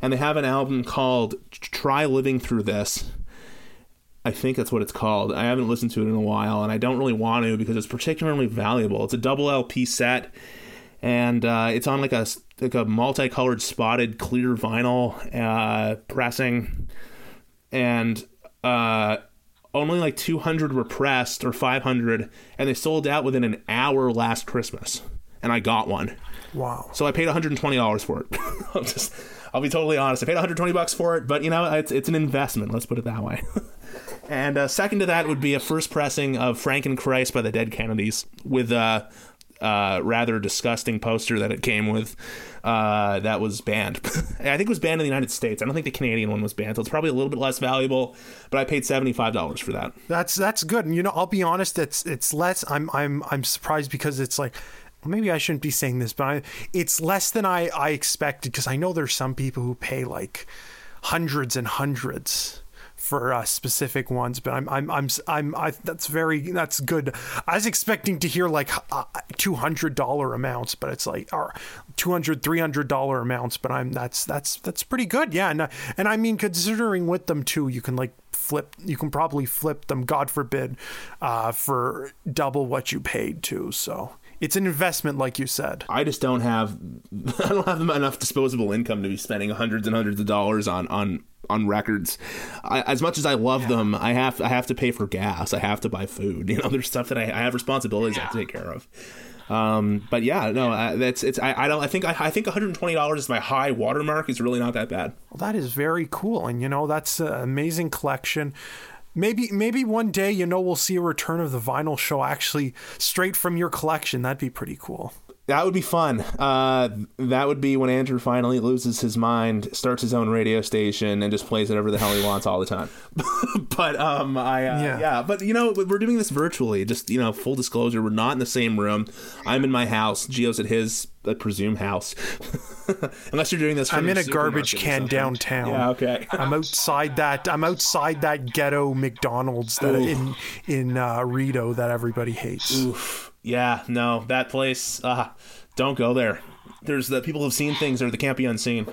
and they have an album called Try Living Through This. I think that's what it's called. I haven't listened to it in a while, and I don't really want to because it's particularly valuable. It's a double LP set, and uh, it's on like a like a multicolored spotted clear vinyl uh, pressing, and uh, only like 200 were pressed or 500, and they sold out within an hour last Christmas, and I got one. Wow. So I paid $120 for it. I'll just, I'll be totally honest. I paid 120 bucks for it, but you know, it's it's an investment. Let's put it that way. and uh, second to that would be a first pressing of Frankenchrist by the Dead Kennedys with a uh, rather disgusting poster that it came with uh, that was banned. I think it was banned in the United States. I don't think the Canadian one was banned, so it's probably a little bit less valuable. But I paid seventy five dollars for that. That's that's good. And you know, I'll be honest, it's it's less. I'm I'm I'm surprised because it's like maybe I shouldn't be saying this, but I, it's less than I I expected because I know there's some people who pay like hundreds and hundreds for uh, specific ones, but I'm I'm I'm I'm I, that's very that's good. I was expecting to hear like uh, two hundred dollar amounts, but it's like or 200 300 dollar amounts, but I'm that's that's that's pretty good, yeah. And and I mean considering with them too, you can like flip you can probably flip them god forbid uh, for double what you paid too so it's an investment like you said I just don't have I don't have enough disposable income to be spending hundreds and hundreds of dollars on on on records. I, as much as I love them, I have I have to pay for gas. I have to buy food. You know, there's stuff that I, I have responsibilities I have to take care of. Um, but yeah, no, uh, that's it's. I, I don't. I think I, I think 120 dollars is my high watermark. Is really not that bad. well that is very cool and you know that's an amazing collection maybe maybe one day you know we'll see a return of the vinyl show actually straight from your collection. That'd be pretty cool That would be fun. Uh, that would be when Andrew finally loses his mind, starts his own radio station, and just plays whatever the hell he wants all the time. but um, I uh, Yeah. yeah. But you know, we're doing this virtually. Just you know, full disclosure, we're not in the same room. I'm in my house. Gio's at his, I presume, house. Unless you're doing this. From i'm in a garbage can downtown Yeah. Okay. I'm outside that. I'm outside that ghetto McDonald's that in in uh, Rideau that everybody hates. Oof. Yeah, no, that place. Uh, don't go there. There's the people who've seen things or that can't be unseen.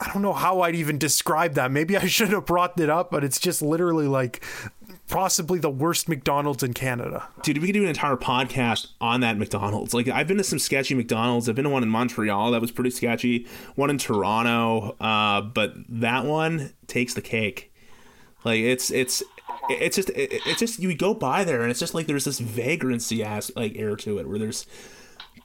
I don't know how I'd even describe that. Maybe I should have brought it up, but it's just literally like possibly the worst McDonald's in Canada. Dude, we could do an entire podcast on that McDonald's. Like, I've been to some sketchy McDonald's. I've been to one in Montreal that was pretty sketchy. One in Toronto, uh, but that one takes the cake. Like, it's it's it's just it, it's just you go by there and it's just like there's this vagrancy ass like air to it where there's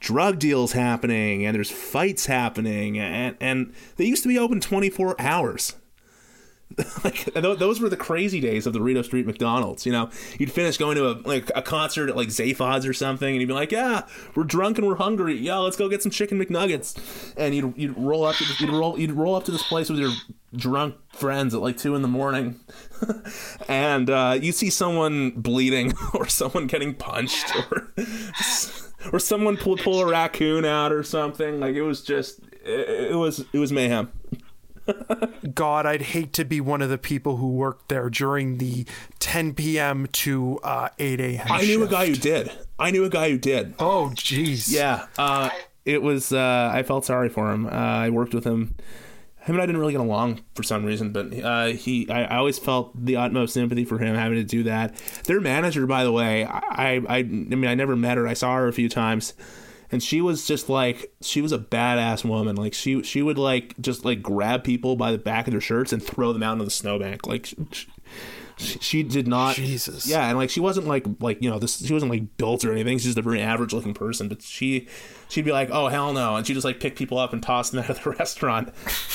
drug deals happening and there's fights happening and and they used to be open 24 hours like th- those were the crazy days of the Rideau Street McDonald's. You know, you'd finish going to a like a concert at like Zaphod's or something, and you'd be like, "Yeah, we're drunk and we're hungry. Yeah, let's go get some chicken McNuggets." And you'd you'd roll up you'd roll you'd roll up to this place with your drunk friends at like two in the morning, and uh, you see someone bleeding or someone getting punched or or someone pull pull a raccoon out or something. Like it was just it, it was it was mayhem. God, I'd hate to be one of the people who worked there during the 10 p.m. to uh, 8 a.m. I knew a guy who did. I knew a guy who did. Oh, jeez. Yeah, uh, it was. Uh, I felt sorry for him. Uh, I worked with him. Him and I didn't really get along for some reason, but uh, he. I, I always felt the utmost sympathy for him having to do that. Their manager, by the way, I, I. I mean, I never met her. I saw her a few times, and she was just like she was a badass woman. Like she she would like just like grab people by the back of their shirts and throw them out into the snowbank. Like. She, she, she did not Jesus. yeah and like she wasn't like like you know this she wasn't like built or anything she's just a very average looking person but she she'd be like oh hell no and she just like pick people up and toss them out of the restaurant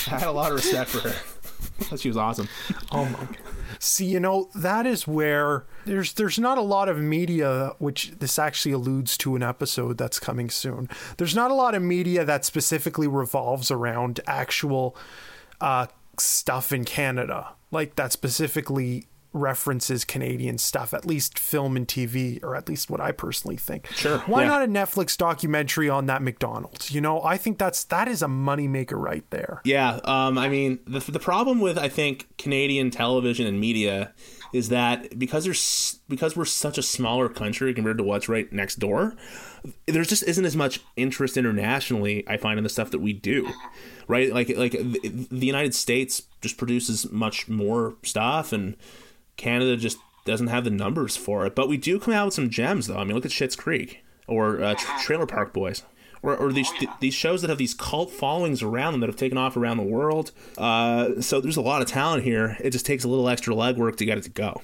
i had a lot of respect for her she was awesome Oh my. God. See, you know that is where there's there's not a lot of media, which this actually alludes to an episode that's coming soon. There's not a lot of media that specifically revolves around actual uh, stuff in Canada, like that specifically references Canadian stuff, at least film and TV, or at least what I personally think. Sure, Why yeah. not a Netflix documentary on that McDonald's? You know, I think that's that is a moneymaker right there. Yeah, um, I mean, the the problem with I think Canadian television and media is that because there's because we're such a smaller country compared to what's right next door, there just isn't as much interest internationally. I find in the stuff that we do, right? Like like the, the United States just produces much more stuff, and Canada just doesn't have the numbers for it. But we do come out with some gems, though. I mean, look at Schitt's Creek or uh, Tra- Trailer Park Boys or, or these th- these shows that have these cult followings around them that have taken off around the world. Uh, so there's a lot of talent here. It just takes a little extra legwork to get it to go.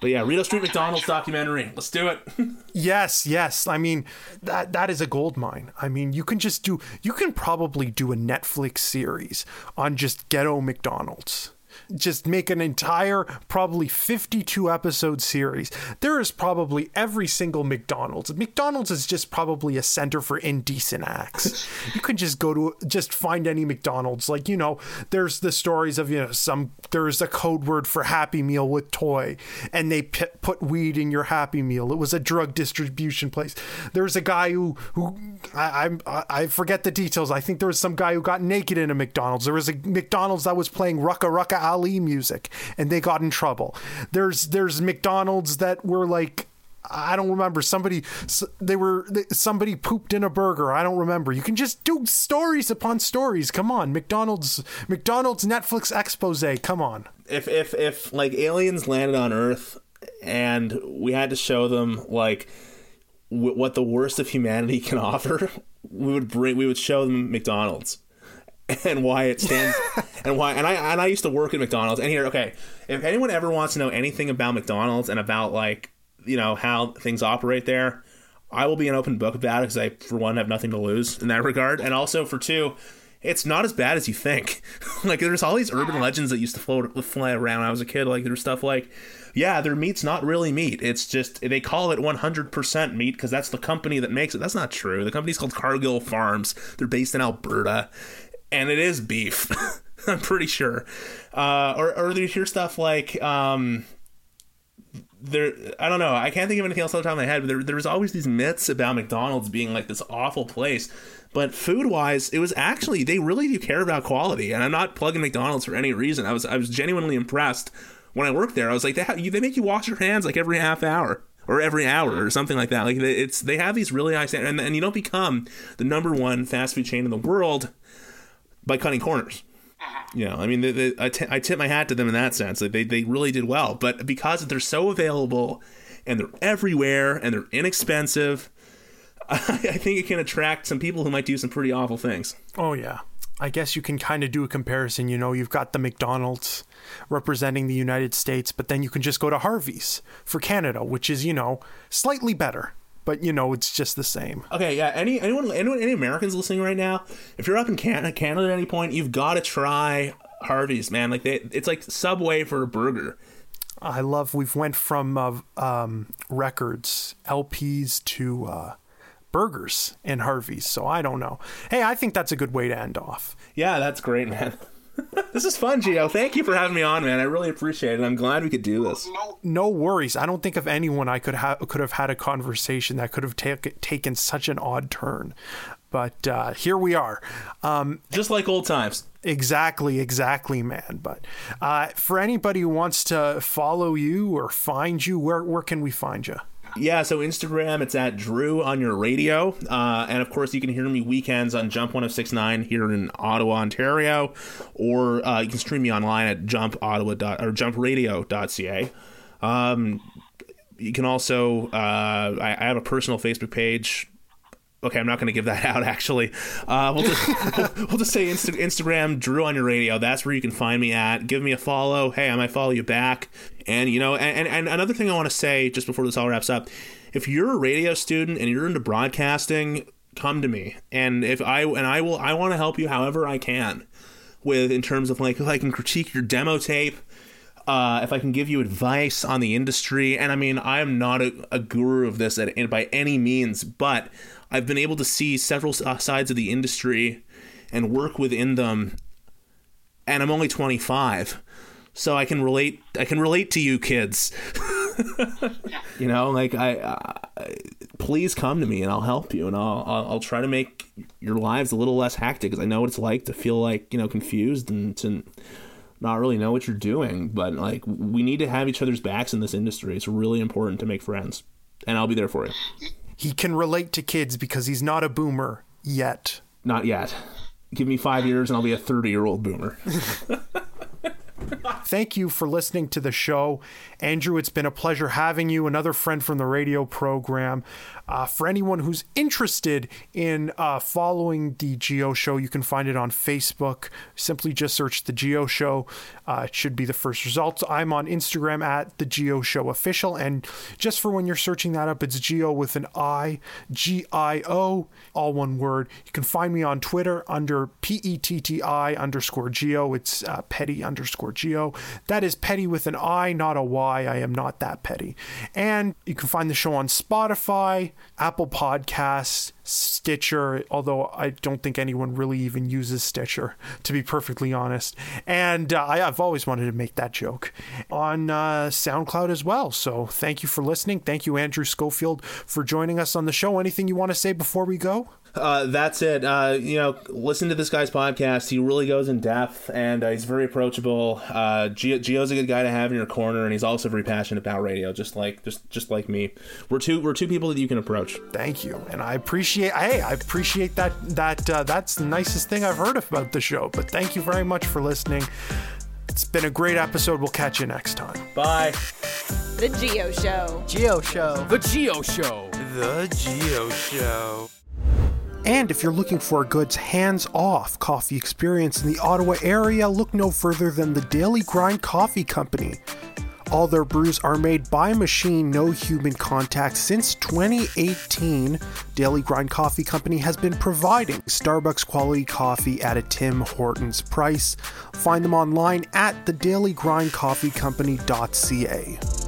But yeah, Rideau Street McDonald's documentary. Let's do it. Yes, yes. I mean, that that is a gold mine. I mean, you can just do you can probably do a Netflix series on just ghetto McDonald's. Just make an entire, probably 52 episode series. There is probably every single McDonald's. McDonald's is just probably a center for indecent acts. you can just go to, just find any McDonald's. Like, you know, there's the stories of, you know, some, there's a code word for Happy Meal with toy, and they p- put weed in your Happy Meal. It was a drug distribution place. There's a guy who, who, I, I, I forget the details. I think there was some guy who got naked in a McDonald's. There was a McDonald's that was playing Rucka Rucka Ali music, and they got in trouble. There's there's McDonald's that were like. I don't remember. Somebody, they were somebody pooped in a burger. I don't remember. You can just do stories upon stories. Come on, McDonald's, McDonald's Netflix expose. Come on. If if if like aliens landed on Earth and we had to show them like w- what the worst of humanity can offer, we would bring we would show them McDonald's and why it stands and why and I and I used to work at McDonald's and here okay if anyone ever wants to know anything about McDonald's and about like you know how things operate there I will be an open book about it because I for one have nothing to lose in that regard and also for two it's not as bad as you think like there's all these urban legends that used to float fly around when I was a kid like there's stuff like yeah, their meat's not really meat. It's just they call it 100% meat because that's the company that makes it. That's not true. The company's called Cargill Farms. They're based in Alberta, and it is beef. I'm pretty sure. Uh, or or you hear stuff like um, there. I don't know. I can't think of anything else off the top of my head. But there, there's always these myths about McDonald's being like this awful place. But food wise, it was actually they really do care about quality. And I'm not plugging McDonald's for any reason. I was I was genuinely impressed when I worked there, I was like, they, have, they make you wash your hands like every half hour or every hour or something like that. Like it's they have these really high standards, and, and you don't become the number one fast food chain in the world by cutting corners. Uh-huh. You know, I mean, they, they, I, t- I tip my hat to them in that sense. Like they they really did well, but because they're so available and they're everywhere and they're inexpensive, I, I think it can attract some people who might do some pretty awful things. Oh yeah. I guess you can kind of do a comparison. You know, you've got the McDonald's representing the United States, but then you can just go to Harvey's for Canada, which is, you know, slightly better. But you know, it's just the same. Okay, yeah. Any anyone, anyone any Americans listening right now, if you're up in Canada, Canada at any point, you've got to try Harvey's, man. Like they, it's like Subway for a burger. I love. We've went from uh, um, records, LPs to uh, burgers in Harvey's. So I don't know. Hey, I think that's a good way to end off. Yeah, that's great, man. This is fun, Gio. Thank you for having me on, man. I really appreciate it. I'm glad we could do this. No worries. I don't think of anyone I could have could have had a conversation that could have take, taken such an odd turn. But uh, here we are. Um, Just like old times. Exactly, exactly, man. But uh, for anybody who wants to follow you or find you, where where can we find you? Yeah, so Instagram, it's at Drew on your radio. Uh, and of course, you can hear me weekends on Jump 1069 here in Ottawa, Ontario. Or uh, you can stream me online at jumpottawa. or jumpradio.ca. Um, you can also, uh, I, I have a personal Facebook page okay, I'm not going to give that out. Actually, uh, we'll just we'll, we'll, just say Insta- Instagram Drew on your radio. That's where you can find me at. Give me a follow. Hey, I might follow you back. And you know, and, and, and another thing I want to say just before this all wraps up, if you're a radio student and you're into broadcasting, come to me. And if I and I will, I want to help you however I can. With in terms of like if I can critique your demo tape. Uh, if I can give you advice on the industry, and I mean, I am not a, a guru of this at, by any means, but I've been able to see several uh, sides of the industry and work within them. And I'm only 25, so I can relate. I can relate to you kids. you know, like I, uh, please come to me and I'll help you and I'll, I'll, I'll try to make your lives a little less hectic because I know what it's like to feel like you know confused and to not really know what you're doing. But like we need to have each other's backs in this industry. It's really important to make friends, and I'll be there for you he can relate to kids because he's not a boomer yet. Not yet. Give me five years and I'll be a 30 year old boomer. Thank you for listening to the show. Andrew, it's been a pleasure having you, another friend from the radio program. Uh, for anyone who's interested in uh, following the Gio Show, you can find it on Facebook. Simply just search the Gio Show. Uh, it should be the first results. I'm on Instagram at the Gio Show Official. And just for when you're searching that up, it's Gio with an I, G I O, all one word. You can find me on Twitter under P E T T I underscore Gio. It's uh, petty underscore Gio. That is petty with an I, not a Y. I am not that petty. And you can find the show on Spotify, Apple Podcasts, Stitcher, although I don't think anyone really even uses Stitcher, to be perfectly honest. And uh, I, I've always wanted to make that joke on uh, SoundCloud as well. So thank you for listening. Thank you, Andrew Schofield, for joining us on the show. Anything you want to say before we go? Uh, that's it. Uh, you know, listen to this guy's podcast. He really goes in depth, and uh, he's very approachable. Uh, Gio, Gio's a good guy to have in your corner, and he's also very passionate about radio, just like just just like me. We're two we're two people that you can approach. Thank you, and I appreciate. Hey, I appreciate that. That uh, that's the nicest thing I've heard about the show. But thank you very much for listening. It's been a great episode. We'll catch you next time. Bye. The Gio Show. Gio Show. The Gio Show. The Gio Show. And if you're looking for a good hands off coffee experience in the Ottawa area, look no further than the Daily Grind Coffee Company. All their brews are made by machine, no human contact. Since 2018, Daily Grind Coffee Company has been providing Starbucks quality coffee at a Tim Hortons price. Find them online at thedailygrindcoffeecompany.ca.